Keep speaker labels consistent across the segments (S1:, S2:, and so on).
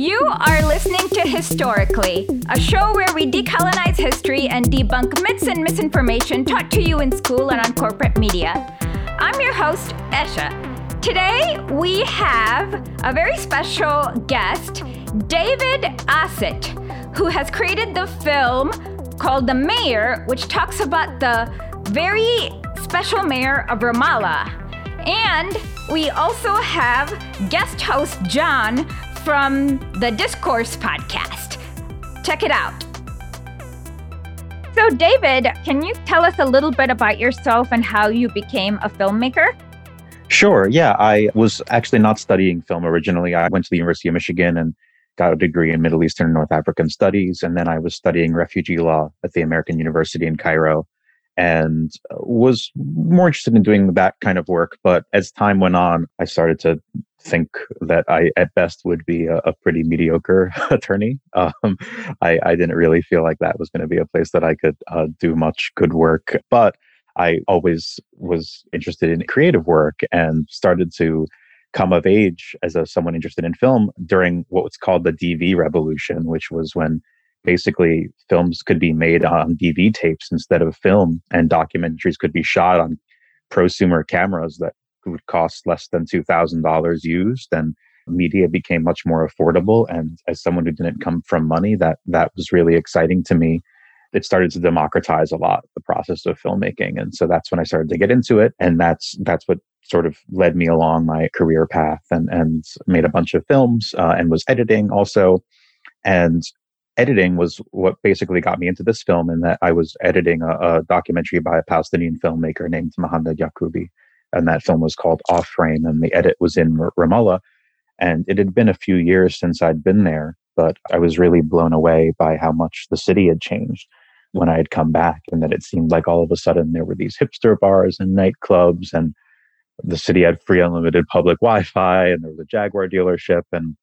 S1: You are listening to Historicly, a show where we decolonize history and debunk myths and misinformation taught to you in school and on corporate media. I'm your host, Esha. Today, we have a very special guest, David Osit, who has created the film called The Mayor, which talks about the very special mayor of Ramallah. And we also have guest host John from the Discourse podcast. Check it out. So, David, can you tell us a little bit about yourself and how you became a filmmaker?
S2: Sure. Yeah. I was actually not studying film originally. I went to the University of Michigan and got a degree in Middle Eastern and North African studies. And then I was studying refugee law at the American University in Cairo and was more interested in doing that kind of work. But as time went on, I started to think that I, at best, would be a, a pretty mediocre attorney. Um, I, I, didn't really feel like that was going to be a place that I could uh, do much good work. But I always was interested in creative work and started to come of age as a someone interested in film during what was called the DV revolution, which was when basically films could be made on DV tapes instead of film, and documentaries could be shot on prosumer cameras that would cost less than two thousand dollars used, and media became much more affordable. And as someone who didn't come from money, that that was really exciting to me. It started to democratize a lot the process of filmmaking, and so that's when I started to get into it, and that's that's what sort of led me along my career path and and made a bunch of films uh, and was editing also and editing was what basically got me into this film in that I was editing a, a documentary by a Palestinian filmmaker named Mohanad Yaqubi. And that film was called Off Frame, and the edit was in Ramallah. And it had been a few years since I'd been there, but I was really blown away by how much the city had changed when I had come back, and that it seemed like all of a sudden there were these hipster bars and nightclubs, and the city had free unlimited public Wi-Fi, and there was a Jaguar dealership. And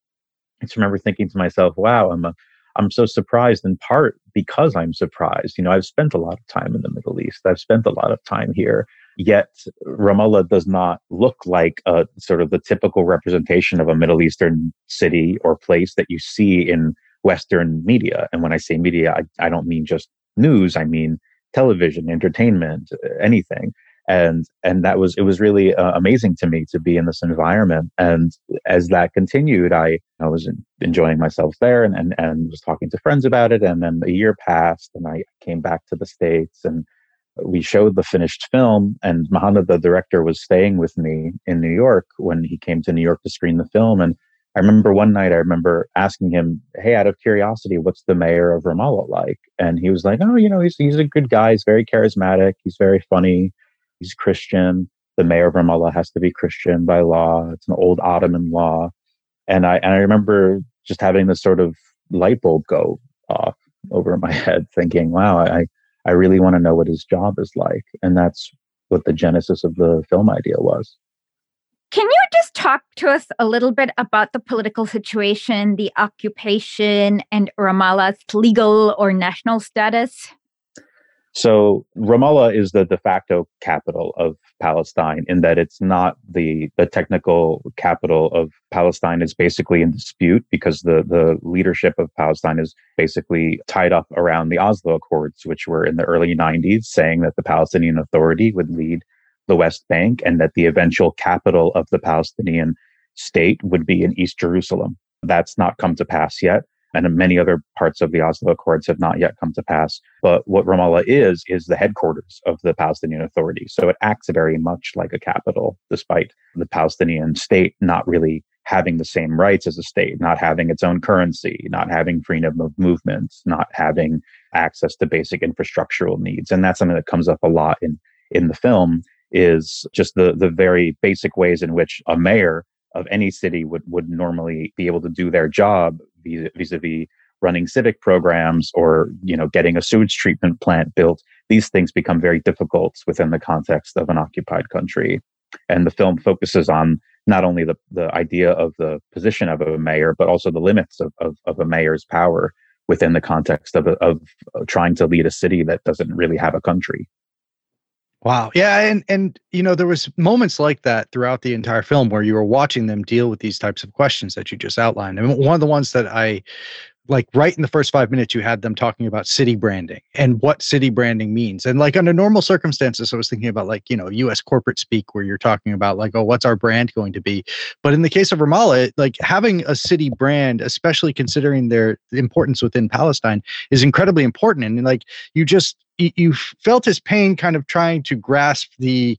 S2: I just remember thinking to myself, "Wow, I'm a I'm so surprised in part because I'm surprised. You know, I've spent a lot of time in the Middle East. I've spent a lot of time here. Yet Ramallah does not look like a sort of the typical representation of a Middle Eastern city or place that you see in Western media. And when I say media, I, I don't mean just news. I mean television, entertainment, anything and and that was it was really uh, amazing to me to be in this environment and as that continued i i was enjoying myself there and, and and was talking to friends about it and then a year passed and i came back to the states and we showed the finished film and Mohanad, the director, was staying with me in New York when he came to New York to screen the film. And I remember one night, I remember asking him, Hey, out of curiosity, what's the mayor of Ramallah like? And he was like, Oh, you know, he's, he's a good guy. He's very charismatic. He's very funny he's Christian. The mayor of Ramallah has to be Christian by law. It's an old Ottoman law. And I, and I remember just having this sort of light bulb go off over my head thinking, wow, I, I really want to know what his job is like. And that's what the genesis of the film idea was.
S1: Can you just talk to us a little bit about the political situation, the occupation, and Ramallah's legal or national status?
S2: So Ramallah is the de facto capital of Palestine in that it's not the the technical capital of Palestine is basically in dispute because the the leadership of Palestine is basically tied up around the Oslo Accords, which were in the early 90s, saying that the Palestinian Authority would lead the West Bank and that the eventual capital of the Palestinian state would be in East Jerusalem. That's not come to pass yet and many other parts of the Oslo Accords have not yet come to pass. But what Ramallah is, is the headquarters of the Palestinian Authority. So it acts very much like a capital, despite the Palestinian state not really having the same rights as a state, not having its own currency, not having freedom of movement, not having access to basic infrastructural needs. And that's something that comes up a lot in, in the film is just the, the very basic ways in which a mayor of any city would, would normally be able to do their job vis-a-vis running civic programs or you know getting a sewage treatment plant built these things become very difficult within the context of an occupied country. And the film focuses on not only the, the idea of the position of a mayor but also the limits of, of, of a mayor's power within the context of, of uh, trying to lead a city that doesn't really have a country
S3: Wow. Yeah, and and you know there was moments like that throughout the entire film where you were watching them deal with these types of questions that you just outlined. And one of the ones that I like right in the first five minutes you had them talking about city branding and what city branding means and like under normal circumstances i was thinking about like you know us corporate speak where you're talking about like oh what's our brand going to be but in the case of ramallah like having a city brand especially considering their importance within palestine is incredibly important and like you just you felt his pain kind of trying to grasp the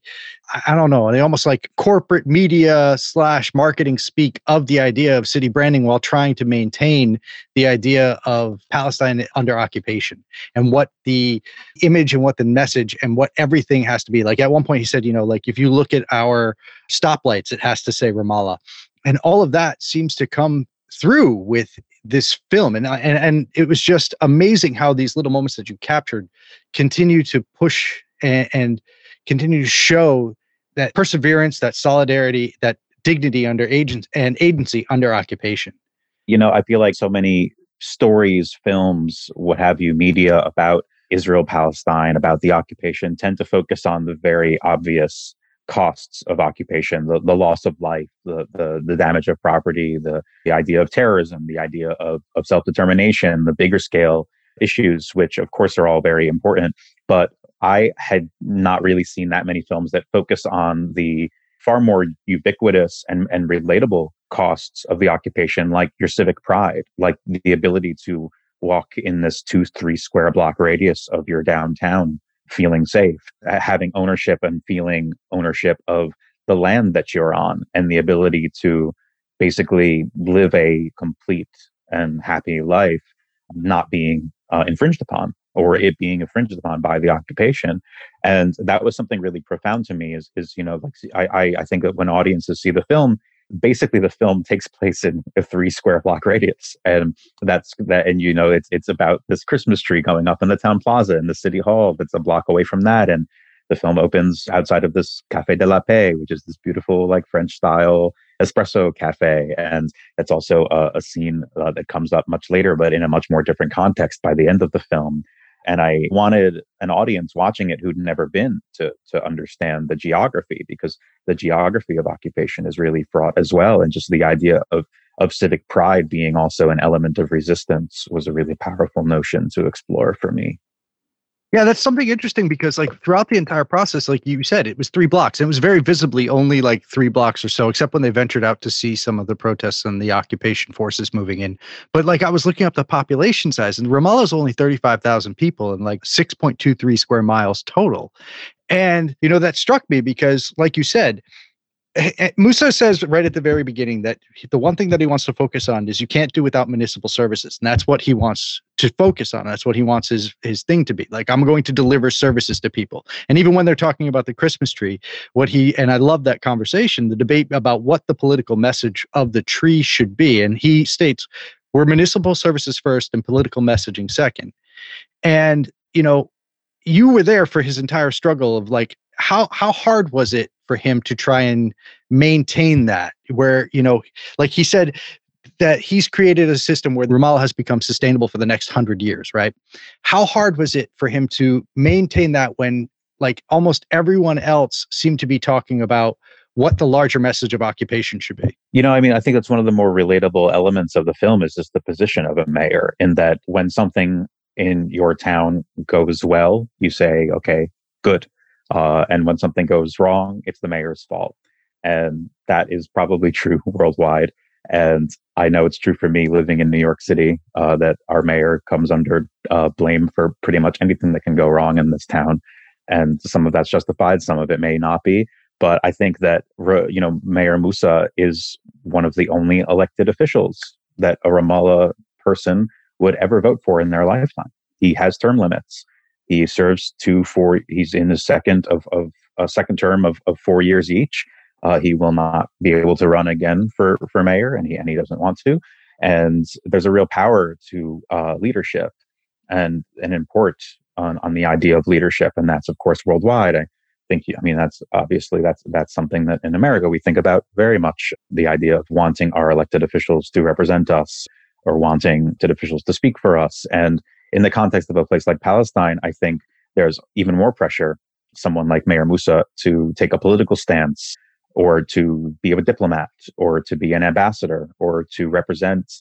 S3: i don't know they almost like corporate media slash marketing speak of the idea of city branding while trying to maintain the idea of palestine under occupation and what the image and what the message and what everything has to be. Like at one point he said you know like if you look at our stoplights it has to say ramallah. And all of that seems to come through with this film. And, and and it was just amazing how these little moments that you captured continue to push and, and continue to show that perseverance that solidarity that dignity under agents and agency under occupation.
S2: You know i feel like so many stories films what have you media about israel palestine about the occupation tend to focus on the very obvious costs of occupation, the, the loss of life, the, the, the damage of property, the, the idea of terrorism, the idea of, of self determination, the bigger scale issues, which of course are all very important. But I had not really seen that many films that focus on the far more ubiquitous and, and relatable costs of the occupation, like your civic pride, like the ability to walk in this two, three square block radius of your downtown feeling safe, having ownership and feeling ownership of the land that you're on and the ability to basically live a complete and happy life, not being uh, infringed upon or it being infringed upon by the occupation. And that was something really profound to me is, is you know, like I, I, I think that when audiences see the film, basically the film takes place in a three square block radius. And that's that and you know it's it's about this christmas tree going up in the town plaza in the city hall that's a block away from that. And the film opens outside of this cafe de la paix which is this beautiful like french style espresso cafe. And it's also a, a scene uh, that comes up much later but in a much more different context by the end of the film and I wanted an audience watching it who'd never been to, to understand the geography because the geography of occupation is really fraught as well. And just the idea of, of civic pride being also an element of resistance was a really powerful notion to explore for me.
S3: Yeah, that's something interesting because like throughout the entire process, like you said, it was three blocks. It was very visibly only like three blocks or so, except when they ventured out to see some of the protests and the occupation forces moving in. But like I was looking up the population size, and Ramallah is only 35,000 people and like 6.23 square miles total. And you know, that struck me because, like you said, Eh, eh, Musa says right at the very beginning that the one thing that he wants to focus on is you can't do without municipal services. And that's what he wants to focus on. That's what he wants his, his thing to be. Like, I'm going to deliver services to people. And even when they're talking about the Christmas tree, what he, and I love that conversation, the debate about what the political message of the tree should be. And he states, we're municipal services first and political messaging second. And, you know, you were there for his entire struggle of like, how how hard was it for him to try and maintain that where you know like he said that he's created a system where Ramallah has become sustainable for the next 100 years right? How hard was it for him to maintain that when like almost everyone else seemed to be talking about what the larger message of occupation should be?
S2: You know i mean i think that's one of the more relatable elements of the film is just the position of a mayor in that when something in your town goes well you say okay good uh, and when something goes wrong, it's the mayor's fault. And that is probably true worldwide. And I know it's true for me living in New York City uh, that our mayor comes under uh, blame for pretty much anything that can go wrong in this town. And some of that's justified, some of it may not be. But I think that, you know, Mayor Musa is one of the only elected officials that a Ramallah person would ever vote for in their lifetime. He has term limits. He serves two, four. He's in his second of, of a second term of, of four years each. Uh, he will not be able to run again for, for mayor, and he and he doesn't want to. And there's a real power to uh, leadership and an import on, on the idea of leadership, and that's of course worldwide. I think I mean that's obviously that's that's something that in America we think about very much the idea of wanting our elected officials to represent us or wanting elected officials to speak for us and in the context of a place like Palestine, I think there's even more pressure someone like Mayor Musa to take a political stance or to be a diplomat or to be an ambassador or to represent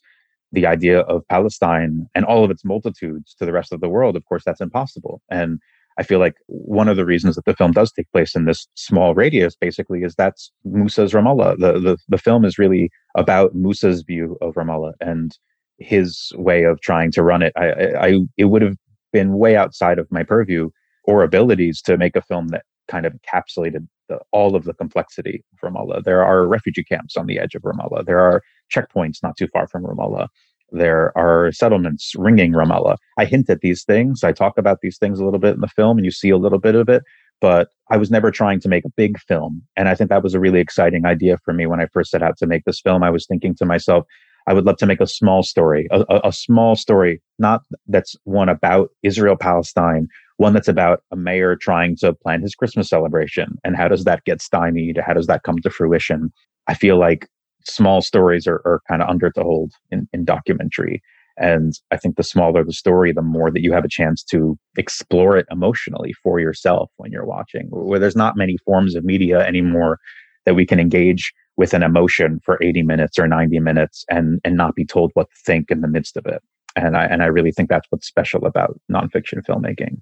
S2: the idea of Palestine and all of its multitudes to the rest of the world, of course, that's impossible. And I feel like one of the reasons that the film does take place in this small radius, basically, is that's Musa's Ramallah. The, the, the film is really about Musa's view of Ramallah and his way of trying to run it. I, I, it would have been way outside of my purview or abilities to make a film that kind of encapsulated the, all of the complexity of Ramallah. There are refugee camps on the edge of Ramallah. There are checkpoints not too far from Ramallah. There are settlements ringing Ramallah. I hint at these things. I talk about these things a little bit in the film, and you see a little bit of it. But I was never trying to make a big film. And I think that was a really exciting idea for me when I first set out to make this film. I was thinking to myself, I would love to make a small story, a, a, a small story, not that's one about Israel Palestine, one that's about a mayor trying to plan his Christmas celebration. And how does that get stymied? How does that come to fruition? I feel like small stories are, are kind of under the hold in, in documentary. And I think the smaller the story, the more that you have a chance to explore it emotionally for yourself when you're watching. Where there's not many forms of media anymore that we can engage with an emotion for 80 minutes or 90 minutes and and not be told what to think in the midst of it. And I and I really think that's what's special about nonfiction filmmaking.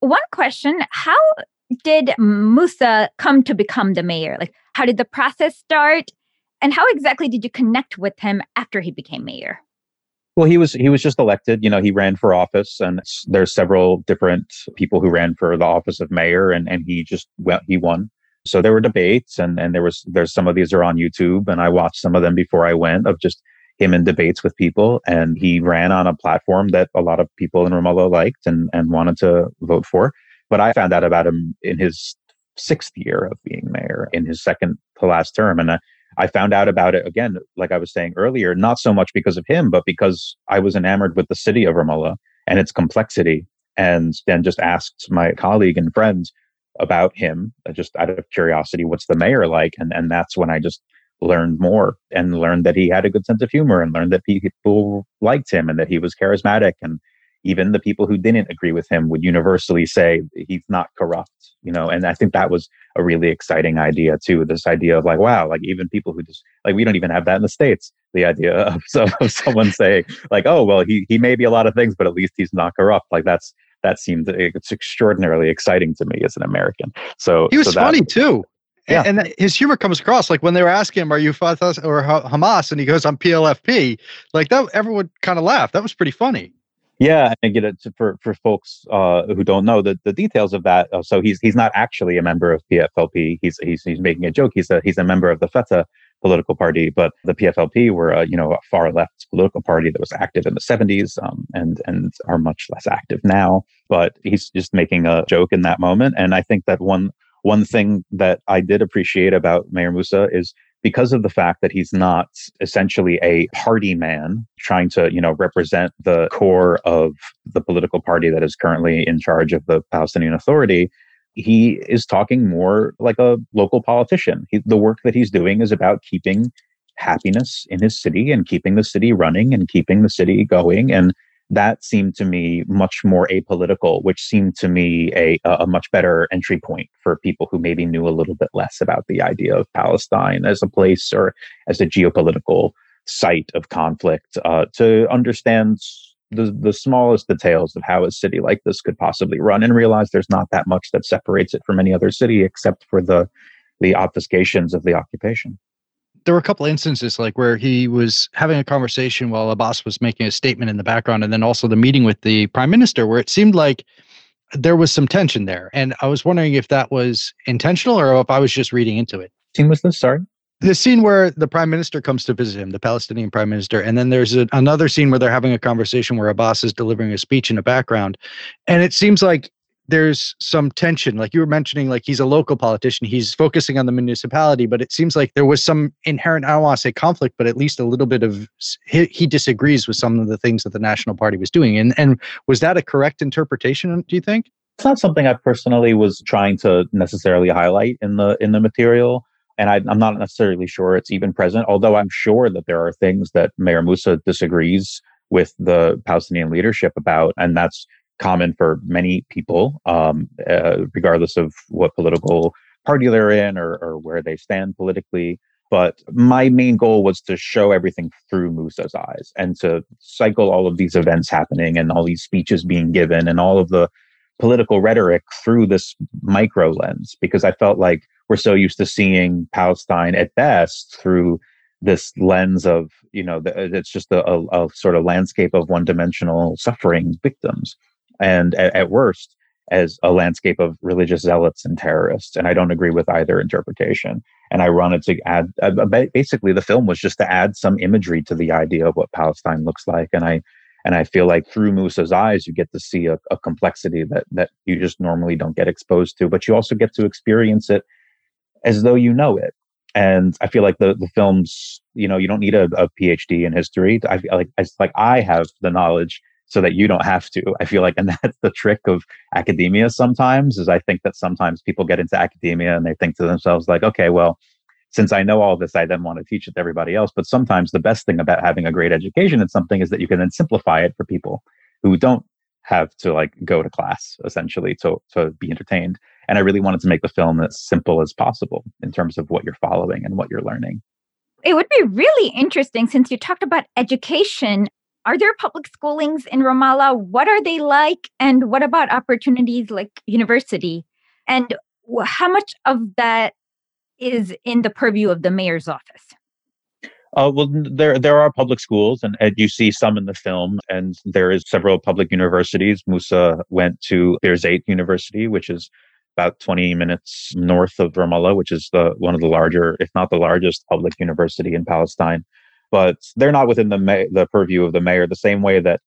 S1: One question: How did Musa come to become the mayor? Like, how did the process start? And how exactly did you connect with him after he became mayor?
S2: Well, he was he was just elected. You know, he ran for office, and there's several different people who ran for the office of mayor, and and he just well, he won. So there were debates, and and there was there's some of these are on YouTube, and I watched some of them before I went of just him in debates with people, and he ran on a platform that a lot of people in Ramallah liked and and wanted to vote for. But I found out about him in his sixth year of being mayor, in his second to last term, and. Uh, I found out about it again, like I was saying earlier, not so much because of him, but because I was enamored with the city of Ramallah and its complexity. And then just asked my colleague and friends about him, uh, just out of curiosity, what's the mayor like? And, and that's when I just learned more and learned that he had a good sense of humor and learned that people liked him and that he was charismatic. And even the people who didn't agree with him would universally say he's not corrupt you know? And i think that was a really exciting idea too this idea of like wow like even people who just like we don't even have that in the states the idea of, of someone saying like oh well he he may be a lot of things but at least he's not corrupt. Like that's that seemed it's extraordinarily exciting to me as an american so
S3: he was
S2: so
S3: that, funny too
S2: yeah.
S3: And his humor comes across like when they were asking him, "Are you Fatah or Hamas?" and he goes, "I'm PLFP." Like that, everyone kind of laughed. That was pretty funny.
S2: Yeah, and get it for for folks uh, who don't know the, the details of that. Uh, so he's he's not actually a member of PFLP. He's he's he's making a joke. He's a he's a member of the Fatah political party, but the PFLP were a you know a far left political party that was active in the 70s um, and and are much less active now. But he's just making a joke in that moment, and I think that one one thing that I did appreciate about Mayor Musa is because of the fact that he's not essentially a party man trying to, you know, represent the core of the political party that is currently in charge of the Palestinian Authority, he is talking more like a local politician. He, the work that he's doing is about keeping happiness in his city and keeping the city running and keeping the city going and that seemed to me much more apolitical, which seemed to me a, a much better entry point for people who maybe knew a little bit less about the idea of Palestine as a place or as a geopolitical site of conflict uh, to understand the, the smallest details of how a city like this could possibly run and realize there's not that much that separates it from any other city except for the the obfuscations of the occupation
S3: there were a couple instances like where he was having a conversation while Abbas was making a statement in the background, and then also the meeting with the prime minister, where it seemed like there was some tension there. And I was wondering if that was intentional or if I was just reading into it.
S2: Scene was this? Sorry.
S3: The scene where the prime minister comes to visit him, the Palestinian prime minister, and then there's a, another scene where they're having a conversation where Abbas is delivering a speech in the background, and it seems like there's some tension. Like you were mentioning like he's a local politician he's focusing on the municipality but it seems like there was some inherent i don't want to say conflict but at least a little bit of he, he, disagrees with some of the things that the national party was doing and and was that a correct interpretation do you think?
S2: It's not something i personally was trying to necessarily highlight in the in the material and I, i'm not necessarily sure it's even present although i'm sure that there are things that mayor musa disagrees with the palestinian leadership about and that's common for many people, um, uh, regardless of what political party they're in or, or where they stand politically. But my main goal was to show everything through Musa's eyes and to cycle all of these events happening and all these speeches being given and all of the political rhetoric through this micro lens because I felt like we're so used to seeing Palestine at best through this lens of, you know, the, it's just a, a, a, sort of landscape of one dimensional suffering victims. And at, at worst, as a landscape of religious zealots and terrorists. And I don't agree with either interpretation. And I wanted to add, uh, basically, the film was just to add some imagery to the idea of what Palestine looks like. And I, and I feel like through Musa's eyes, you get to see a, a complexity that that you just normally don't get exposed to, but you also get to experience it as though you know it. And I feel like the the films, you know, you don't need a, a PhD in history. I feel like it's like I have the knowledge so that you don't have to. I feel like, and that's the trick of academia sometimes is I think that sometimes people get into academia and they think to themselves like, okay, well, since I know all this, I then want to teach it to everybody else. But sometimes the best thing about having a great education in something is that you can then simplify it for people who don't have to like go to class essentially to, to be entertained. And I really wanted to make the film as simple as possible in terms of what you're following and what you're learning.
S1: It would be really interesting since you talked about education are there public schoolings in Ramallah? What are they like? And what about opportunities like university? And how much of that is in the purview of the mayor's office?
S2: Uh, well, there there are public schools, and, and, you see some in the film. And there is several public universities. Musa went to Birzeit University, which is about 20 minutes north of Ramallah, which is the one of the larger, if not the largest, public university in Palestine but they're not within the ma- the purview of the mayor the same way that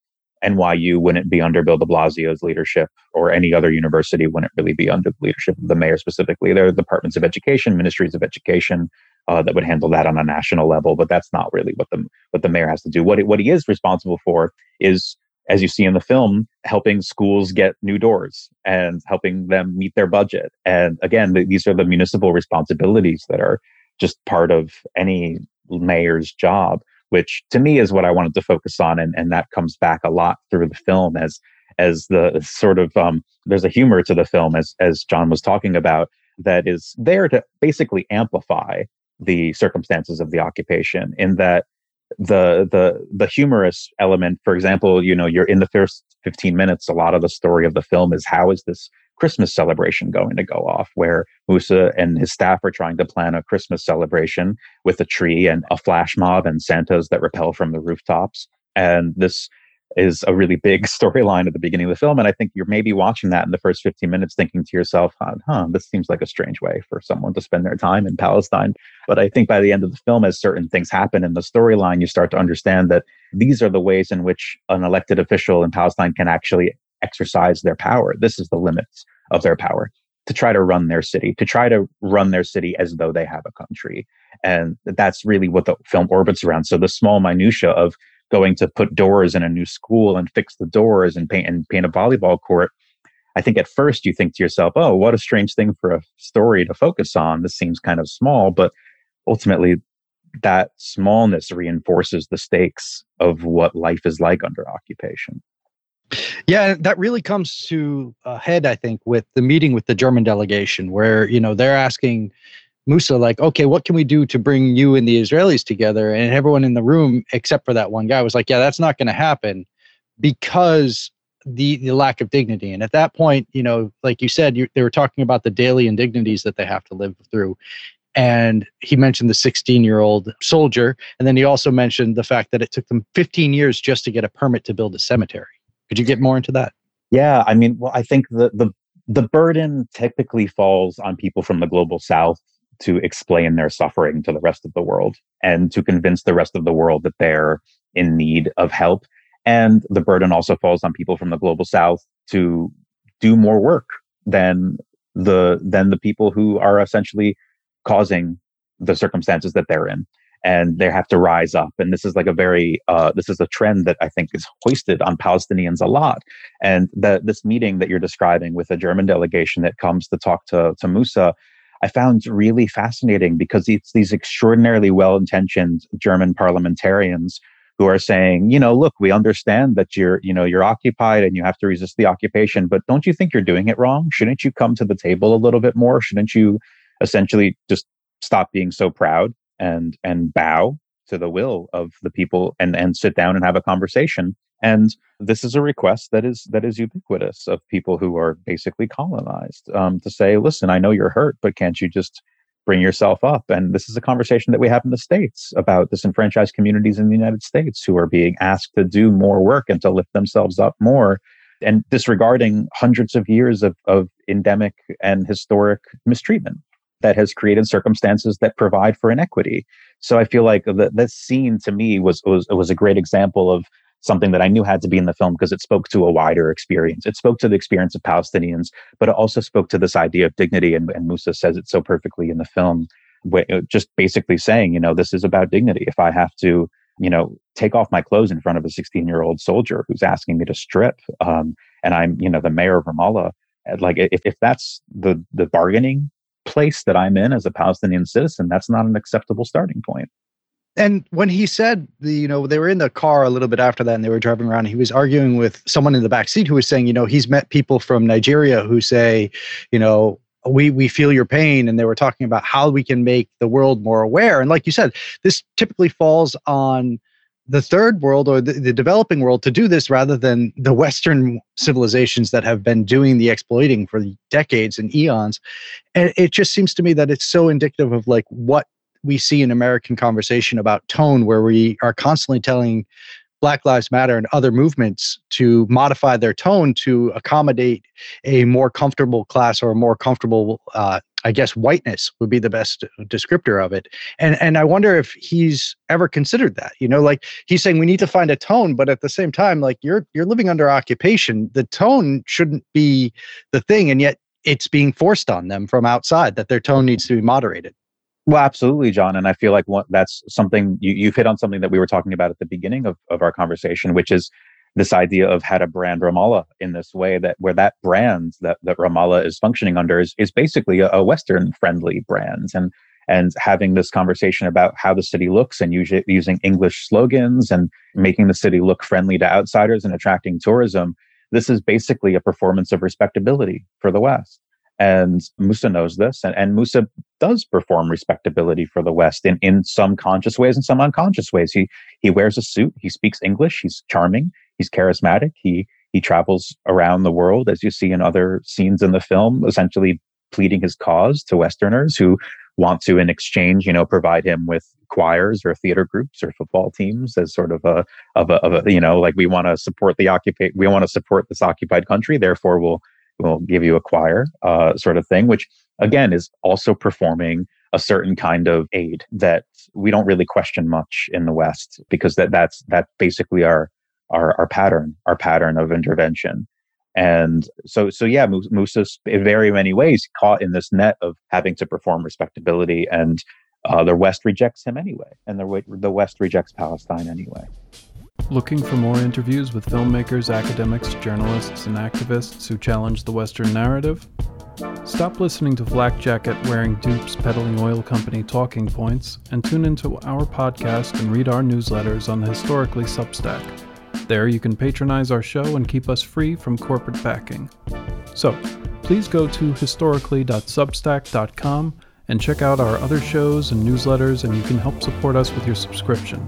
S2: NYU wouldn't be under Bill de Blasio's leadership or any other university wouldn't really be under the leadership of the mayor specifically. There are departments of education, ministries of education uh, that would handle that on a national level, but that's not really what the what the mayor has to do. What it, what he is responsible for is, as you see in the film, helping schools get new doors and helping them meet their budget. And again, the, these are the municipal responsibilities that are just part of any mayor's job, which to me is what I wanted to focus on. And, and that comes back a lot through the film as as the sort of um, there's a humor to the film as as John was talking about that is there to basically amplify the circumstances of the occupation in that the the the humorous element for example you know you're in the first 15 minutes a lot of the story of the film is how is this Christmas celebration going to go off, where Musa and his staff are trying to plan a Christmas celebration with a tree and a flash mob and Santas that repel from the rooftops. And this is a really big storyline at the beginning of the film. And I think you're maybe watching that in the first 15 minutes thinking to yourself, huh, this seems like a strange way for someone to spend their time in Palestine. But I think by the end of the film, as certain things happen in the storyline, you start to understand that these are the ways in which an elected official in Palestine can actually exercise their power. This is the limits of their power to try to run their city, to try to run their city as though they have a country. And that's really what the film orbits around. So the small minutia of going to put doors in a new school and fix the doors and paint and paint a volleyball court. I think at first you think to yourself, oh, what a strange thing for a story to focus on. This seems kind of small, but ultimately that smallness reinforces the stakes of what life is like under occupation.
S3: Yeah, that really comes to a head, I think, with the meeting with the German delegation, where you know they're asking Musa, like, okay, what can we do to bring you and the Israelis together? And everyone in the room, except for that one guy, was like, yeah, that's not going to happen because the the lack of dignity. And at that point, you know, like you said, you, they were talking about the daily indignities that they have to live through. And he mentioned the 16 year old soldier. And then he also mentioned the fact that it took them 15 years just to get a permit to build a cemetery. Could you get more into that?
S2: Yeah, I mean, well, I think the the the burden typically falls on people from the global south to explain their suffering to the rest of the world and to convince the rest of the world that they're in need of help. And the burden also falls on people from the global south to do more work than the than the people who are essentially causing the circumstances that they're in and they have to rise up. And this is like a very uh, this is a trend that I think is hoisted on Palestinians a lot. And this meeting that you're describing with a German delegation that comes to talk to to Musa, I found really fascinating because it's these extraordinarily well intentioned German parliamentarians who are saying, you know, look, we understand that you're, you know, you're occupied and you have to resist the occupation, but don't you think you're doing it wrong? Shouldn't you come to the table a little bit more? Shouldn't you essentially just stop being so proud and and bow to the will of the people and and sit down and have a conversation? And this is a request that is that is ubiquitous of people who are basically colonized um, to say, listen, I know you're hurt, but can't you just bring yourself up. And this is a conversation that we have in the States about disenfranchised communities in the United States who are being asked to do more work and to lift themselves up more and disregarding hundreds of years of, of endemic and historic mistreatment that has created circumstances that provide for inequity. So I feel like the, this scene to me was, was, was a great example of something that I knew had to be in the film because it spoke to a wider experience. It spoke to the experience of Palestinians, but it also spoke to this idea of dignity. And, and Moussa says it so perfectly in the film, uh, just basically saying, you know, this is about dignity. If I have to, you know, take off my clothes in front of a 16 year old soldier who's asking me to strip, um, and I'm, you know, the mayor of Ramallah, like if, if that's the the bargaining place that I'm in as a Palestinian citizen, that's not an acceptable starting point
S3: and when he said the, you know they were in the car a little bit after that and they were driving around he was arguing with someone in the back seat who was saying you know he's met people from nigeria who say you know we we feel your pain. And they were talking about how we can make the world more aware. And like you said this typically falls on the third world or the, the developing world to do this rather than the western civilizations that have been doing the exploiting for decades and eons. And it just seems to me that it's so indicative of like what we see in American conversation about tone, where we are constantly telling Black Lives Matter and other movements to modify their tone to accommodate a more comfortable class or a more comfortable, uh, I guess, whiteness would be the best descriptor of it. And and I wonder if he's ever considered that. You know, like he's saying we need to find a tone, but at the same time, like you're you're living under occupation. The tone shouldn't be the thing, and yet it's being forced on them from outside that their tone needs to be moderated.
S2: Well, absolutely, John. And I feel like that's something you, you've hit on something that we were talking about at the beginning of, of our conversation, which is this idea of how to brand Ramallah in this way that where that brand that, that Ramallah is functioning under is, is basically a, a Western friendly brand. And and having this conversation about how the city looks and using English slogans and making the city look friendly to outsiders and attracting tourism. This is basically a performance of respectability for the West. And Musa knows this, and, and Moussa does perform respectability for the West in, in some conscious ways and some unconscious ways. He he wears a suit, he speaks English, he's charming, he's charismatic, he he travels around the world, as you see in other scenes in the film, essentially pleading his cause to Westerners who want to, in exchange, you know, provide him with choirs or theater groups or football teams as sort of a of a, of a you know, like we want to support the occupy, we want to support this occupied country, therefore we'll we'll give you a choir uh, sort of thing, which again is also performing a certain kind of aid that we don't really question much in the West because that that's that's basically our our our pattern, our pattern of intervention. And so, so yeah, Musa's in very many ways caught in this net of having to perform respectability, and uh, the West rejects him anyway, and the the West rejects Palestine anyway.
S4: Looking for more interviews with filmmakers, academics, journalists, and activists who challenge the Western narrative? Stop listening to Flak Jacket wearing dupes peddling oil company talking points and tune into our podcast and read our newsletters on the Historically Substack. There you can patronize our show and keep us free from corporate backing. So, please go to historically.substack.com and check out our other shows and newsletters, and you can help support us with your subscription.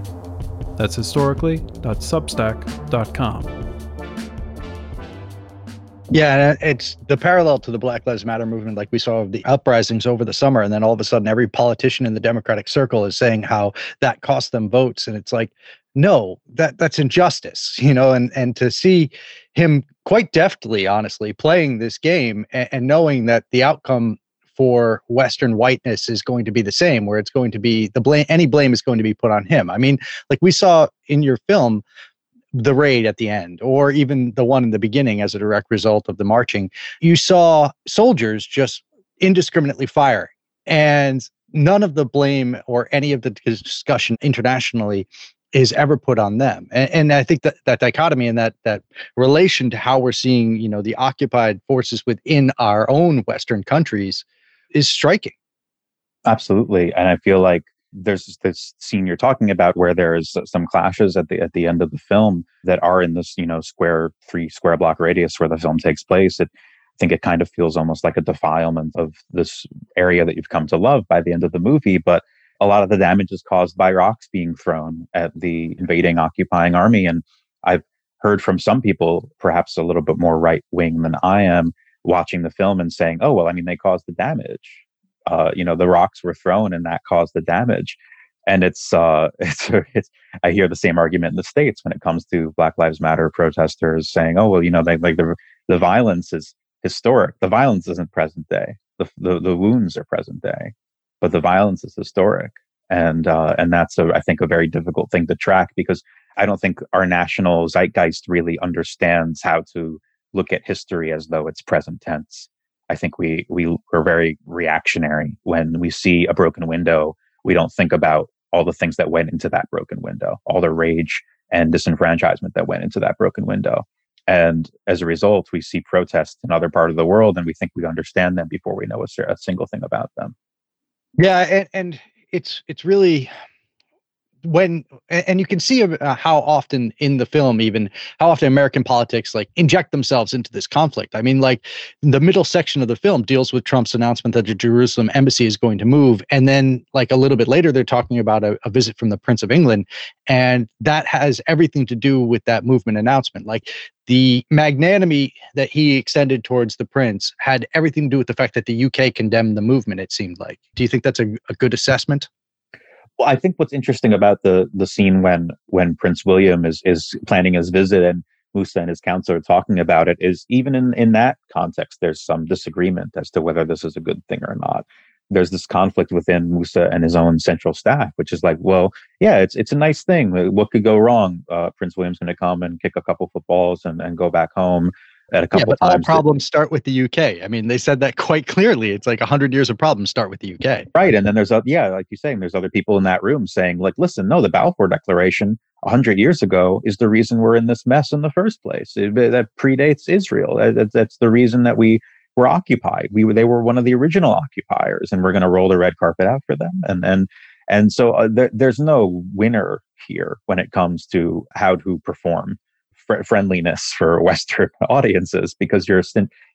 S4: That's historically.substack.com.
S3: Yeah, uh, it's the parallel to the Black Lives Matter movement, like we saw the uprisings over the summer, and then all of a sudden, every politician in the Democratic circle is saying how that cost them votes, and it's like, no, that that's injustice, you know. And and to see him quite deftly, honestly, playing this game and, and knowing that the outcome for Western whiteness is going to be the same, where it's going to be the blame, any blame is going to be put on him. I mean, like we saw in your film, the raid at the end, or even the one in the beginning as a direct result of the marching, you saw soldiers just indiscriminately fire. And none of the blame or any of the discussion internationally is ever put on them. And, and, I think that that dichotomy and that that relation to how we're seeing, you know, the occupied forces within our own Western countries is striking.
S2: Absolutely. And I feel like there's this scene you're talking about where there's some clashes at the at the end of the film that are in this you know square three square block radius where the film takes place. It, I think it kind of feels almost like a defilement of this area that you've come to love by the end of the movie, but a lot of the damage is caused by rocks being thrown at the invading occupying army and I've heard from some people, perhaps a little bit more right wing than I am, watching the film and saying, "Oh, well, I mean, they caused the damage. Uh, you know, the rocks were thrown, and that caused the damage." And it's, uh, it's, it's, I hear the same argument in the states when it comes to Black Lives Matter protesters saying, "Oh, well, you know, they, like the the violence is historic. The violence isn't present day. The the, the wounds are present day, but the violence is historic." And uh, and that's a, I think a very difficult thing to track because I don't think our national zeitgeist really understands how to look at history as though it's present tense. I think we we are very reactionary when we see a broken window. We don't think about all the things that went into that broken window, all the rage and disenfranchisement that went into that broken window. And as a result, we see protests in other part of the world, and we think we understand them before we know a, a single thing about them.
S3: Yeah, and, and it's it's really when and you can see uh, how often in the film even how often american politics like inject themselves into this conflict. I mean like the middle section of the film deals with trump's announcement that the jerusalem embassy is going to move and then like a little bit later they're talking about a, a visit from the prince of england and that has everything to do with that movement announcement. Like the magnanimity that he extended towards the prince had everything to do with the fact that the uk condemned the movement it seemed like. Do you think that's a, a good assessment
S2: well, I think what's interesting about the the scene when when Prince William is is planning his visit and Musa and his counselor are talking about it is even in in that context, there's some disagreement as to whether this is a good thing or not. There's this conflict within Musa and his own central staff, which is like, well, yeah, it's it's a nice thing. What could go wrong? Uh, Prince William's going to come and kick a couple footballs and, and go back home at a couple
S3: yeah,
S2: but
S3: all problems that, start with the UK. I mean, they said that quite clearly. It's like hundred years of problems start with the UK.
S2: Right, and then there's a yeah, like you're saying, there's other people in that room saying like, listen, no, the Balfour Declaration hundred years ago is the reason we're in this mess in the first place. It, that predates Israel. That, that's the reason that we were occupied. We were they were one of the original occupiers, and we're going to roll the red carpet out for them. And and and so uh, there, there's no winner here when it comes to how to perform fr- friendliness for Western audiences because you're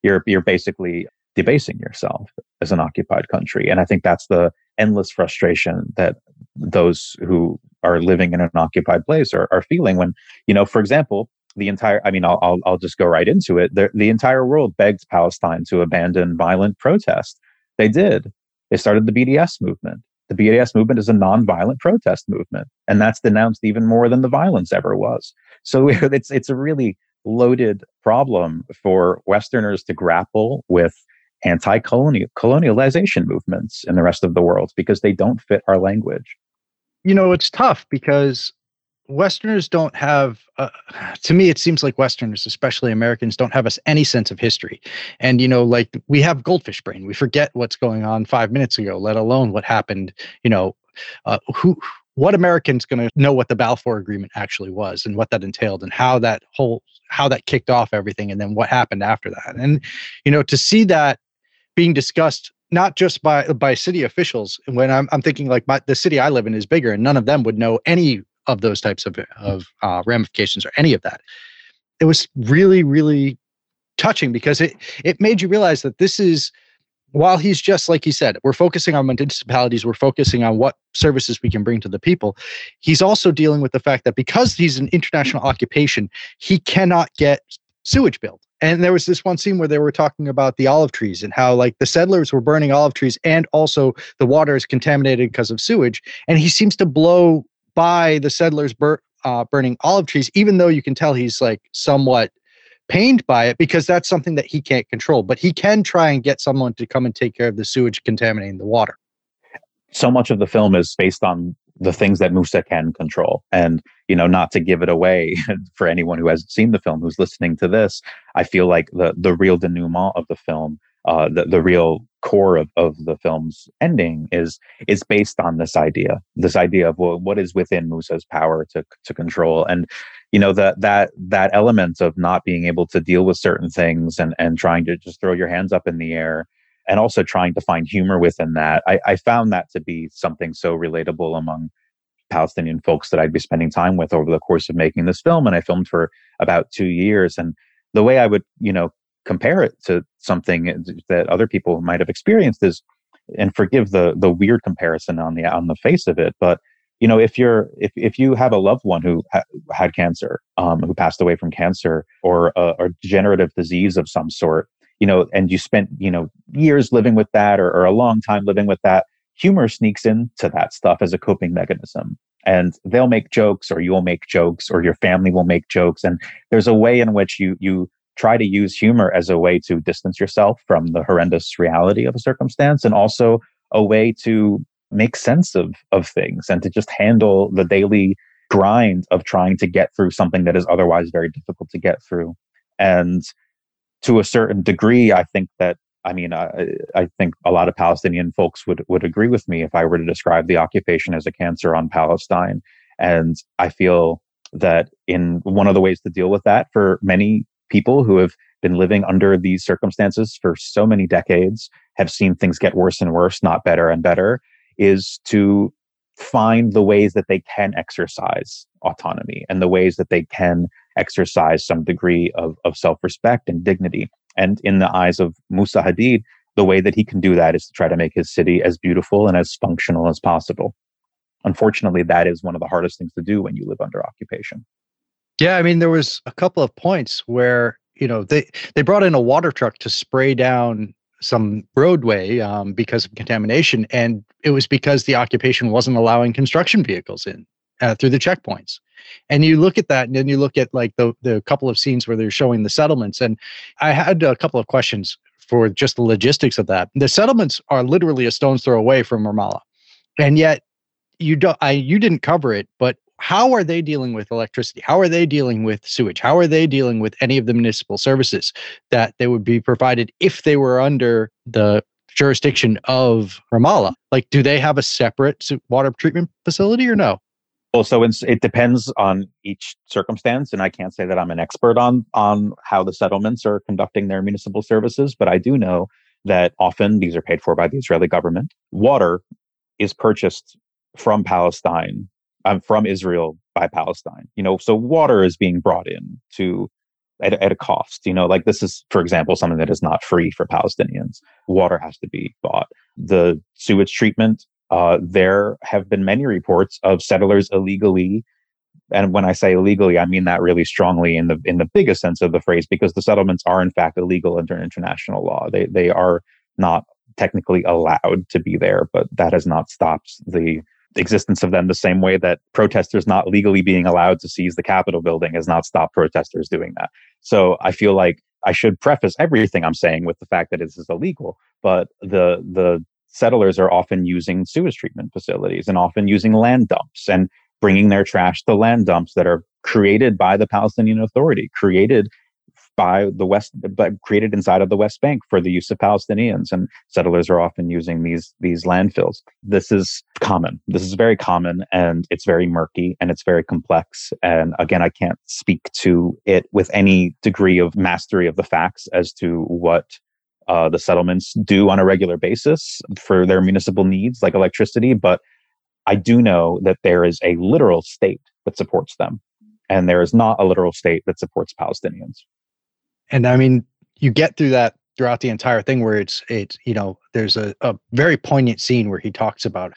S2: you're you're basically debasing yourself as an occupied country, and I think that's the endless frustration that those who are living in an occupied place are, are feeling when you know, for example, the entire i mean i'll i'll, I'll just go right into it. The, the entire world begged palestine to abandon violent protest. They did. They started the bds movement the bds movement is a nonviolent protest movement and that's denounced even more than the violence ever was so it's it's a really loaded problem for Westerners to grapple with anti-colonial colonialization movements in the rest of the world because they don't fit our language.
S3: You know, it's tough because Westerners don't have, uh, to me, it seems like Westerners, especially Americans, don't have us any sense of history. And, you know, like we have goldfish brain. We forget what's going on five minutes ago, let alone what happened, you know, uh, who what Americans going to know what the Balfour Agreement actually was and what that entailed and how that whole how that kicked off everything and then what happened after that. And you know, to see that being discussed not just by by city officials when I'm I'm thinking like my the city I live in is bigger and none of them would know any of those types of of uh, ramifications or any of that. It was really really touching because it it made you realize that this is while he's just like he said, we're focusing on municipalities, we're focusing on what services we can bring to the people. He's also dealing with the fact that because he's an international occupation, he cannot get sewage built. And there was this one scene where they were talking about the olive trees and how like the settlers were burning olive trees and also the water is contaminated because of sewage. And he seems to blow by the settlers bur- uh, burning olive trees, even though you can tell he's like somewhat pained by it because that's something that he can't control. But he can try and get someone to come and take care of the sewage contaminating the water.
S2: So much of the film is based on the things that Musa can control. And, you know, not to give it away for anyone who hasn't seen the film who's listening to this, I feel like the the real denouement of the film, uh, the, the real core of, of the film's ending is is based on this idea, this idea of well, what is within Musa's power to to control. And you know that that that element of not being able to deal with certain things and and trying to just throw your hands up in the air and also trying to find humor within that. I, I found that to be something so relatable among Palestinian folks that I'd be spending time with over the course of making this film. And I filmed for about two years. And the way I would, you know, compare it to something that other people might have experienced is, and forgive the the weird comparison on the on the face of it, but you know, if you're if if you have a loved one who ha- had cancer, um, who passed away from cancer or a, a degenerative disease of some sort, you know, and you spent you know years living with that or, or a long time living with that, humor sneaks into that stuff as a coping mechanism. And they'll make jokes or you'll make jokes or your family will make jokes. And there's a way in which you you try to use humor as a way to distance yourself from the horrendous reality of a circumstance and also a way to make sense of of things and to just handle the daily grind of trying to get through something that is otherwise very difficult to get through and to a certain degree i think that I mean, I, I, think a lot of Palestinian folks would, would agree with me if I were to describe the occupation as a cancer on Palestine. And I feel that in one of the ways to deal with that for many people who have been living under these circumstances for so many decades, have seen things get worse and worse, not better and better, is to find the ways that they can exercise autonomy and the ways that they can exercise some degree of, of self-respect and dignity and in the eyes of Musa Hadid, the way that he can do that is to try to make his city as beautiful and as functional as possible. Unfortunately, that is one of the hardest things to do when you live under occupation.
S3: Yeah, I mean, there was a couple of points where you know they they brought in a water truck to spray down some roadway um, because of contamination, and it was because the occupation wasn't allowing construction vehicles in uh, through the checkpoints. And you look at that, and then you look at like the the couple of scenes where they're showing the settlements. And I had a couple of questions for just the logistics of that. The settlements are literally a stone's throw away from Ramallah, and yet you don't. I you didn't cover it, but how are they dealing with electricity? How are they dealing with sewage? How are they dealing with any of the municipal services that they would be provided if they were under the jurisdiction of Ramallah? Like, do they have a separate water treatment facility or no?
S2: Well, so it depends on each circumstance, and I can't say that I'm an expert on on how the settlements are conducting their municipal services, but I do know that often these are paid for by the Israeli government. Water is purchased from Palestine, um, from Israel by Palestine. You know, so water is being brought in to at, at a cost. You know, like this is, for example, something that is not free for Palestinians. Water has to be bought. The sewage treatment uh, there have been many reports of settlers illegally and when I say illegally, I mean that really strongly in the in the biggest sense of the phrase, because the settlements are in fact illegal under international law. They they are not technically allowed to be there, but that has not stopped the existence of them the same way that protesters not legally being allowed to seize the Capitol building has not stopped protesters doing that. So I feel like I should preface everything I'm saying with the fact that this is illegal, but the the settlers are often using sewage treatment facilities and often using land dumps and bringing their trash to land dumps that are created by the Palestinian Authority, created by the West, but created inside of the West Bank for the use of Palestinians. And settlers are often using these these landfills. This is common. This is very common, and it's very murky and it's very complex. And again, I can't speak to it with any degree of mastery of the facts as to what uh, the settlements do on a regular basis for their municipal needs, like electricity. But I do know that there is a literal state that supports them, and there is not a literal state that supports Palestinians.
S3: And I mean, you get through that throughout the entire thing where it's it's you know there's a, a very poignant scene where he talks about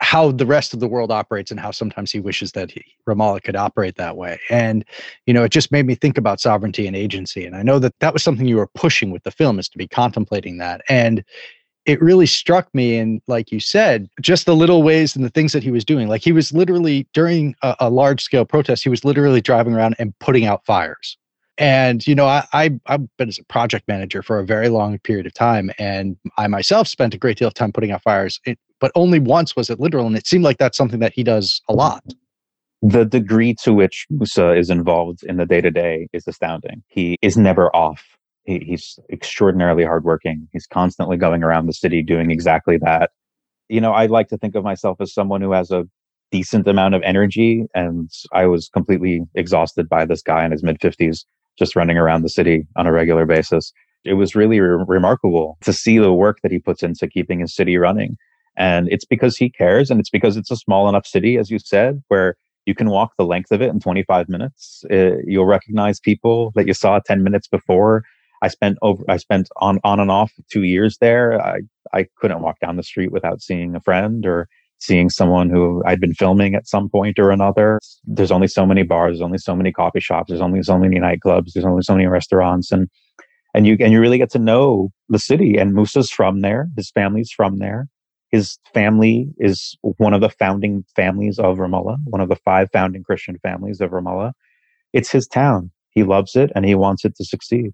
S3: how the rest of the world operates and how sometimes he wishes that he, Ramallah could operate that way. And, you know, it just made me think about sovereignty and agency. And I know that that was something you were pushing with the film is to be contemplating that. And it really struck me. And like you said, just the little ways and the things that he was doing. Like he was literally during a, a large scale protest, he was literally driving around and putting out fires. And you know, I, I have been as a project manager for a very long period of time, and I myself spent a great deal of time putting out fires. It, but only once was it literal, and it seemed like that's something that he does a lot.
S2: The degree to which Musa is involved in the day to day is astounding. He is never off. He, he's extraordinarily hardworking. He's constantly going around the city doing exactly that. You know, I like to think of myself as someone who has a decent amount of energy, and I was completely exhausted by this guy in his mid 50s just running around the city on a regular basis. It was really re- remarkable to see the work that he puts into keeping his city running. And it's because he cares and it's because it's a small enough city, as you said, where you can walk the length of it in 25 minutes. Uh, you'll recognize people that you saw 10 minutes before. I spent over, I spent on, on and off two years there. I, I couldn't walk down the street without seeing a friend or seeing someone who I'd been filming at some point or another. There's only so many bars, there's only so many coffee shops, there's only so many nightclubs, there's only so many restaurants, and and you and you really get to know the city. And Musa's from there, his family's from there. His family is one of the founding families of Ramallah, one of the five founding Christian families of Ramallah. It's his town. He loves it and he wants it to succeed.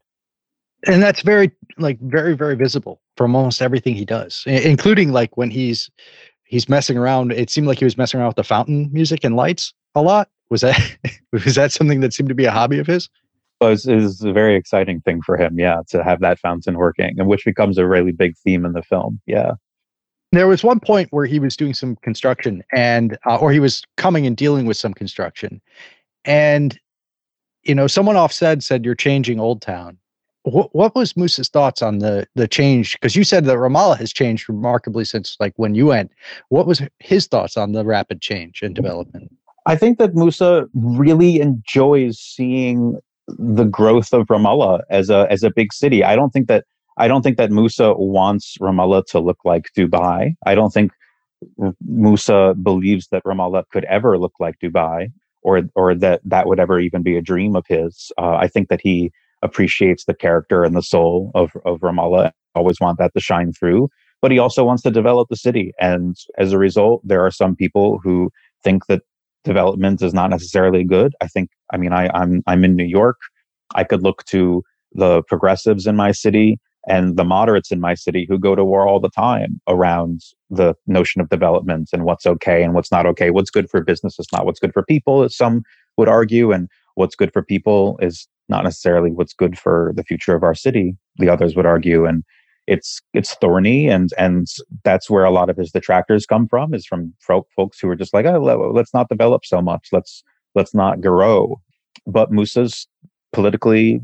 S3: And that's very, like, very, very visible from almost everything he does, including like when he's he's messing around. It seemed like he was messing around with the fountain music and lights a lot. Was that was that something that seemed to be a hobby of his?
S2: Well, it was a very exciting thing for him, yeah, to have that fountain working, and which becomes a really big theme in the film. Yeah.
S3: There was one point where he was doing some construction, and uh, or he was coming and dealing with some construction, and you know, someone off said said, "You're changing Old Town," what, what was Musa's thoughts on the the change? Because you said that Ramallah has changed remarkably since like when you went. What was his thoughts on the rapid change and development?
S2: I think that Musa really enjoys seeing the growth of Ramallah as a as a big city. I don't think that I don't think that Musa wants Ramallah to look like Dubai. I don't think Musa believes that Ramallah could ever look like Dubai or or that that would ever even be a dream of his. Uh, I think that he appreciates the character and the soul of, of Ramallah. Always want that to shine through. But he also wants to develop the city. And as a result, there are some people who think that development is not necessarily good. I think, I mean, I, I'm, I'm in New York. I could look to the progressives in my city and the moderates in my city who go to war all the time around the notion of development and what's okay and what's not okay. What's good for business is not what's good for people, as some would argue. And what's good for people is not necessarily what's good for the future of our city the others would argue and it's it's thorny and and that's where a lot of his detractors come from is from folks who are just like oh let's not develop so much. Let's let's not grow. But musa's politically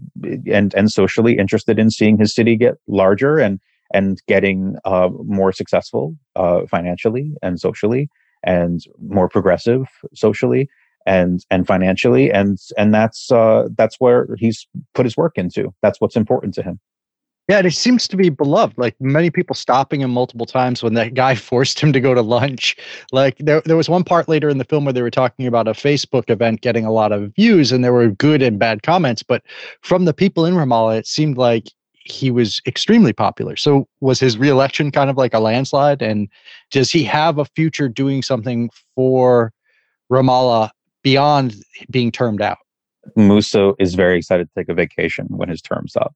S2: and and socially interested in seeing his city get larger and and getting uh, more successful uh, financially and socially and more progressive socially and and financially and and that's uh that's where he's put his work into that's what's important to him
S3: yeah and it seems to be beloved like many people stopping him multiple times when that guy forced him to go to lunch like there, there was one part later in the film where they were talking about a facebook event getting a lot of views and there were good and bad comments but from the people in ramallah it seemed like he was extremely popular. So was his reelection kind of like a landslide? And does he have a future doing something for Ramallah beyond being termed out.
S2: Musa is very excited to take a vacation when his term's up,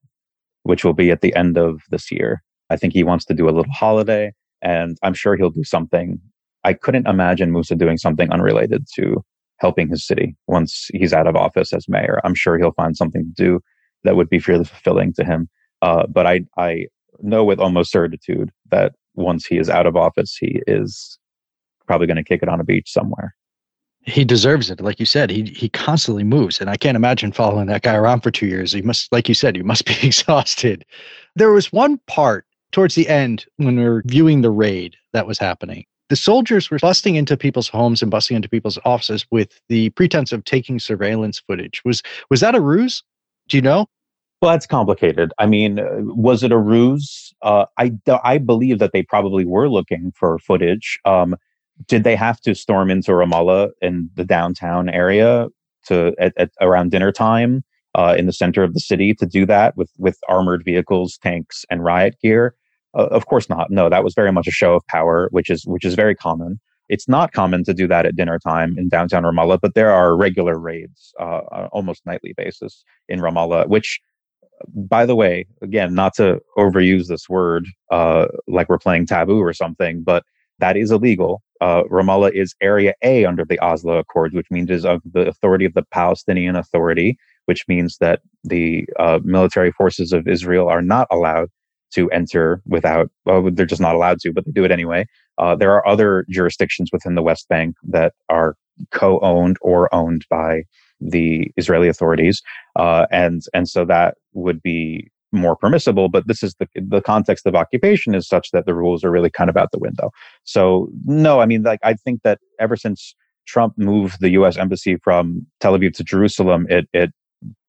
S2: which will be at the end of this year. I think he wants to do a little holiday, and I'm sure he'll do something. I couldn't imagine Musa doing something unrelated to helping his city once he's out of office as mayor. I'm sure he'll find something to do that would be fairly fulfilling to him. Uh, but I, I know with almost certitude that once he is out of office, he is probably going to kick it on a beach somewhere
S3: he deserves it. Like you said, he he constantly moves, and I can't imagine following that guy around for two years. He must, like you said, he must be exhausted. There was one part towards the end when we were viewing the raid that was happening. The soldiers were busting into people's homes and busting into people's offices with the pretense of taking surveillance footage. Was was that a ruse? Do you know?
S2: Well, that's complicated. I mean, uh, was it a ruse? Uh, I I believe that they probably were looking for footage. Um, did they have to storm into Ramallah in the downtown area to at, at around dinner time uh, in the center of the city to do that with with armored vehicles, tanks, and riot gear? Uh, of course not. No, that was very much a show of power, which is which is very common. It's not common to do that at dinner time in downtown Ramallah, but there are regular raids, uh, almost nightly basis in Ramallah, which by the way, again, not to overuse this word uh, like we're playing taboo or something, but that is illegal. Uh, Ramallah is Area A under the Oslo Accords, which means is of the authority of the Palestinian Authority, which means that the uh, military forces of Israel are not allowed to enter without, well, they're just not allowed to, but they do it anyway. Uh, there are other jurisdictions within the West Bank that are co owned or owned by the Israeli authorities. Uh, and, and so that would be more permissible, but this is the the context of occupation is such that the rules are really kind of out the window. So no, I mean, like I think that ever since Trump moved the U.S. embassy from Tel Aviv to Jerusalem, it it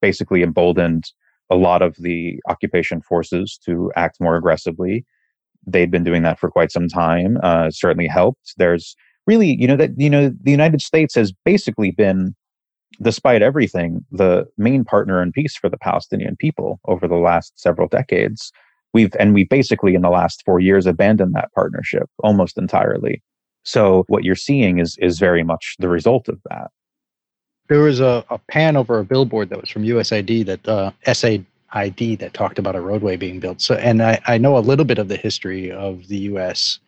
S2: basically emboldened a lot of the occupation forces to act more aggressively. They'd been doing that for quite some time. Uh, certainly helped. There's really, you know, that you know, the United States has basically been despite everything, the main partner in peace for the Palestinian people over the last several decades. We've, and we basically in the last four years abandoned that partnership almost entirely. So what you're seeing is, is very much the result of that.
S3: There was a, a pan over a billboard that was from USAID that, uh, SAID that talked about a roadway being built. So, and I, I know a little bit of the history of the US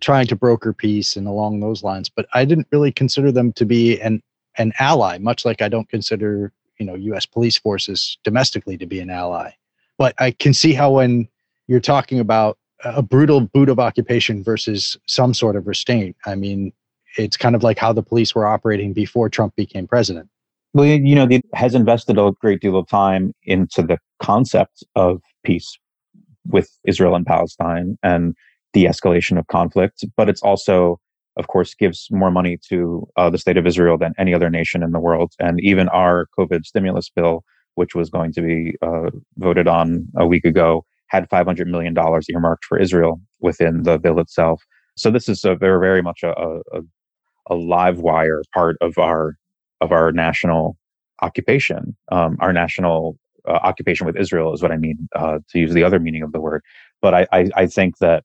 S3: trying to broker peace and along those lines, but I didn't really consider them to be an an ally, much like I don't consider you know U.S. police forces domestically to be an ally. But I can see how when you're talking about a brutal boot of occupation versus some sort of restraint, I mean, it's kind of like how the police were operating before Trump became president.
S2: Well, you know, it has invested a great deal of time into the concept of peace with Israel and Palestine and de escalation of conflict, but it's also of course, gives more money to uh, the state of Israel than any other nation in the world. And even our COVID stimulus bill, which was going to be uh, voted on a week ago, had $500 million earmarked for Israel within the bill itself. So this is a very, very much a, a, a live wire part of our of our national occupation. Um, our national uh, occupation with Israel is what I mean, uh, to use the other meaning of the word. But I, I, I think that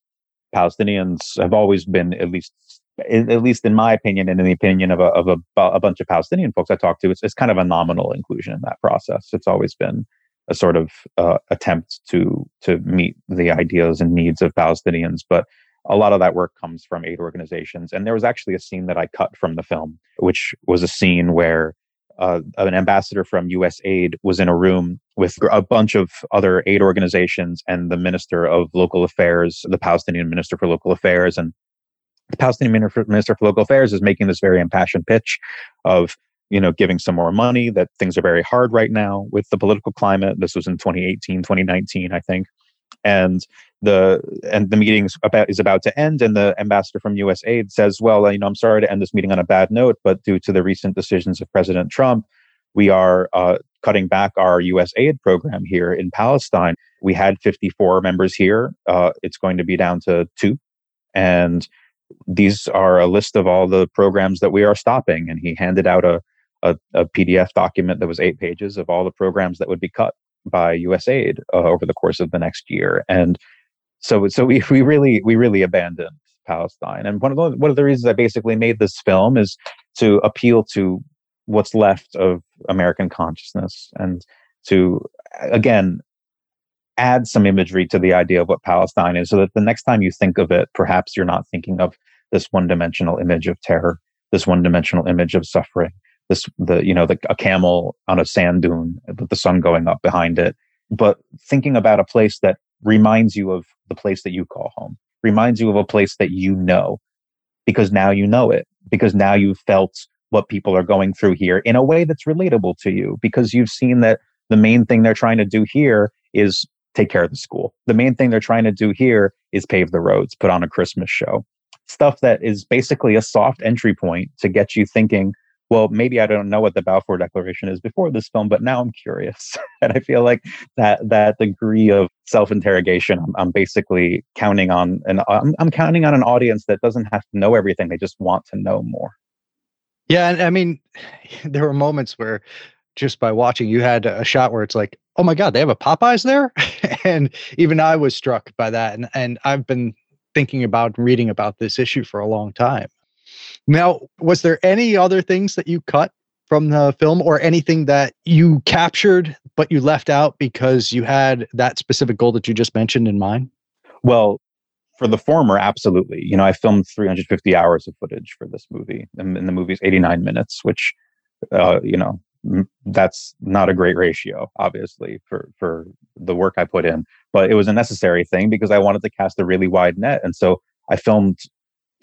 S2: Palestinians have always been at least at least in my opinion and in the opinion of a, of a, a bunch of Palestinian folks I talked to, it's, it's kind of a nominal inclusion in that process. It's always been a sort of uh, attempt to to meet the ideas and needs of Palestinians, but a lot of that work comes from aid organizations. And there was actually a scene that I cut from the film, which was a scene where uh, an ambassador from USAID was in a room with a bunch of other aid organizations and the minister of local affairs, the Palestinian minister for local affairs, and the Palestinian Minister for Local Affairs is making this very impassioned pitch of you know giving some more money that things are very hard right now with the political climate. This was in 2018 2019 i think. And the and the meeting about is about to end and the ambassador from usaid says well you know i'm sorry to end this meeting on a bad note but due to the recent decisions of president trump we are uh, cutting back our us aid program here in palestine. We had 54 members here uh, it's going to be down to two. And these are a list of all the programs that we are stopping. And he handed out a, a, a PDF document that was eight pages of all the programs that would be cut by USAID uh, over the course of the next year. And so, so we, we really, we really abandoned Palestine. And one of the, one of the reasons I basically made this film is to appeal to what's left of American consciousness and to, again, add some imagery to the idea of what Palestine is so that the next time you think of it, perhaps you're not thinking of this one dimensional image of terror, this one dimensional image of suffering, this, the, you know, the, a camel on a sand dune with the sun going up behind it, but thinking about a place that reminds you of the place that you call home, reminds you of a place that you know, because now you know it, because now you've felt what people are going through here in a way that's relatable to you, because you've seen that the main thing they're trying to do here is take care of the school. The main thing they're trying to do here is pave the roads, put on a Christmas show. Stuff that is basically a soft entry point to get you thinking, well, maybe I don't know what the Balfour Declaration is before this film, but now I'm curious. and I feel like that that degree of self-interrogation, I'm, I'm basically counting on, and I'm, I'm counting on an audience that doesn't have to know everything; they just want to know more.
S3: Yeah, and I mean, there were moments where just by watching, you had a shot where it's like, oh my god, they have a Popeyes there, and even I was struck by that, and and I've been thinking about reading about this issue for a long time. Now, was there any other things that you cut from the film, or anything that you captured but you left out because you had that specific goal that you just mentioned in mind?
S2: Well, for the former, absolutely. You know, I filmed 350 hours of footage for this movie, and, and the movie's 89 minutes, which, uh, you know, that's not a great ratio, obviously, for for the work I put in. But it was a necessary thing because I wanted to cast a really wide net, and so I filmed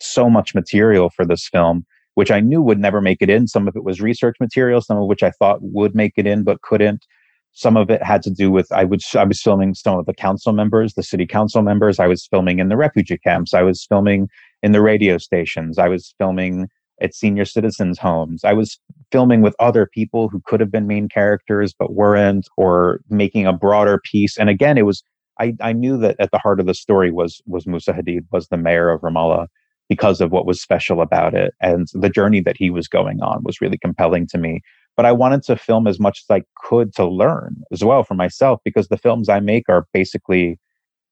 S2: so much material for this film, which I knew would never make it in. Some of it was research material, some of which I thought would make it in but couldn't. some of it had to do with I was I was filming some of the council members, the city council members. I was filming in the refugee camps. I was filming in the radio stations. I was filming at senior citizens' homes. I was filming with other people who could have been main characters but weren't, or making a broader piece. And again, it was I, I knew that at the heart of the story was was Musa Hadid was the mayor of Ramallah because of what was special about it. And the journey that he was going on was really compelling to me. But I wanted to film as much as I could to learn as well for myself because the films I make are basically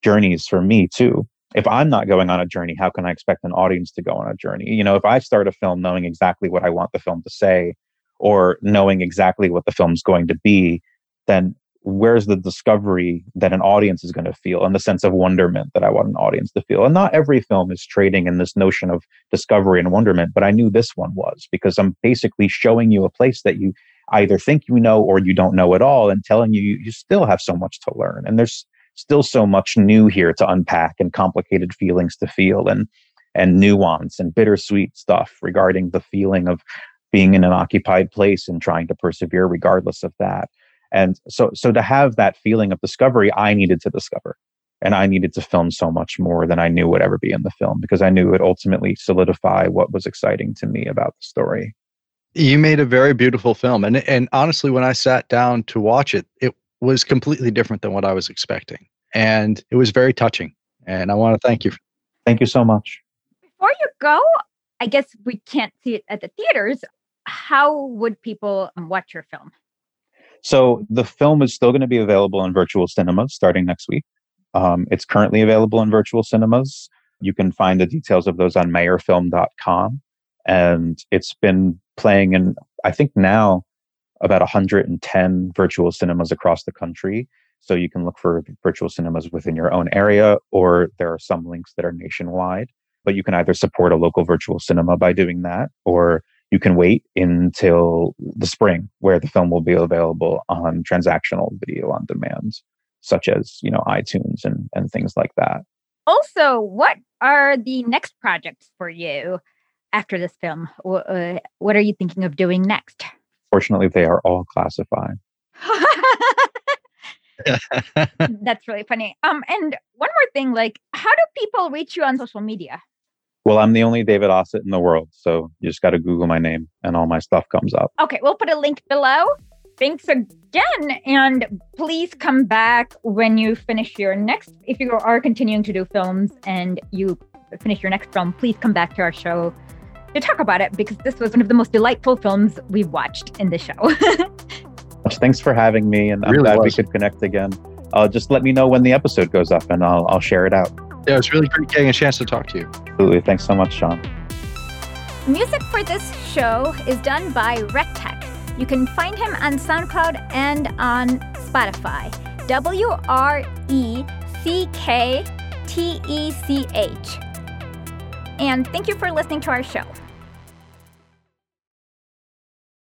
S2: journeys for me too if I'm not going on a journey, how can I expect an audience to go on a journey? You know, if I start a film knowing exactly what I want the film to say or knowing exactly what the film's going to be, then where's the discovery that an audience is going to feel and the sense of wonderment that I want an audience to feel? And not every film is trading in this notion of discovery and wonderment, but I knew this one was because I'm basically showing you a place that you either think you know or you don't know at all and telling you you still have so much to learn. And there's still so much new here to unpack and complicated feelings to feel and and nuance and bittersweet stuff regarding the feeling of being in an occupied place and trying to persevere regardless of that and so so to have that feeling of discovery i needed to discover and i needed to film so much more than i knew would ever be in the film because i knew it would ultimately solidify what was exciting to me about the story
S3: you made a very beautiful film and and honestly when i sat down to watch it it was completely different than what I was expecting. And it was very touching. And I want to thank you.
S2: Thank you so much.
S1: Before you go, I guess we can't see it at the theaters. How would people watch your film?
S2: So the film is still going to be available in virtual cinemas starting next week. Um, it's currently available in virtual cinemas. You can find the details of those on mayorfilm.com. And it's been playing in, I think now, about 110 virtual cinemas across the country. So you can look for virtual cinemas within your own area, or there are some links that are nationwide. But you can either support a local virtual cinema by doing that, or you can wait until the spring where the film will be available on transactional video on demand, such as, you know, iTunes and, and things like that.
S1: Also, what are the next projects for you after this film? Uh, what are you thinking of doing next?
S2: Fortunately, they are all classified.
S1: That's really funny. Um, and one more thing, like, how do people reach you on social media?
S2: Well, I'm the only David Osit in the world, so you just got to Google my name, and all my stuff comes up.
S1: Okay, we'll put a link below. Thanks again, and please come back when you finish your next. If you are continuing to do films and you finish your next film, please come back to our show to talk about it because this was one of the most delightful films we've watched in the show.
S2: Thanks for having me, and I'm really glad was. we could connect again. Uh, just let me know when the episode goes up, and I'll I'll share it out.
S3: Yeah, it was really great getting a chance to talk to you.
S2: Absolutely. Thanks so much, Sean.
S1: Music for this show is done by Wrecktech. You can find him on SoundCloud and on Spotify. W R E C K T E C H. And thank you for listening to our show.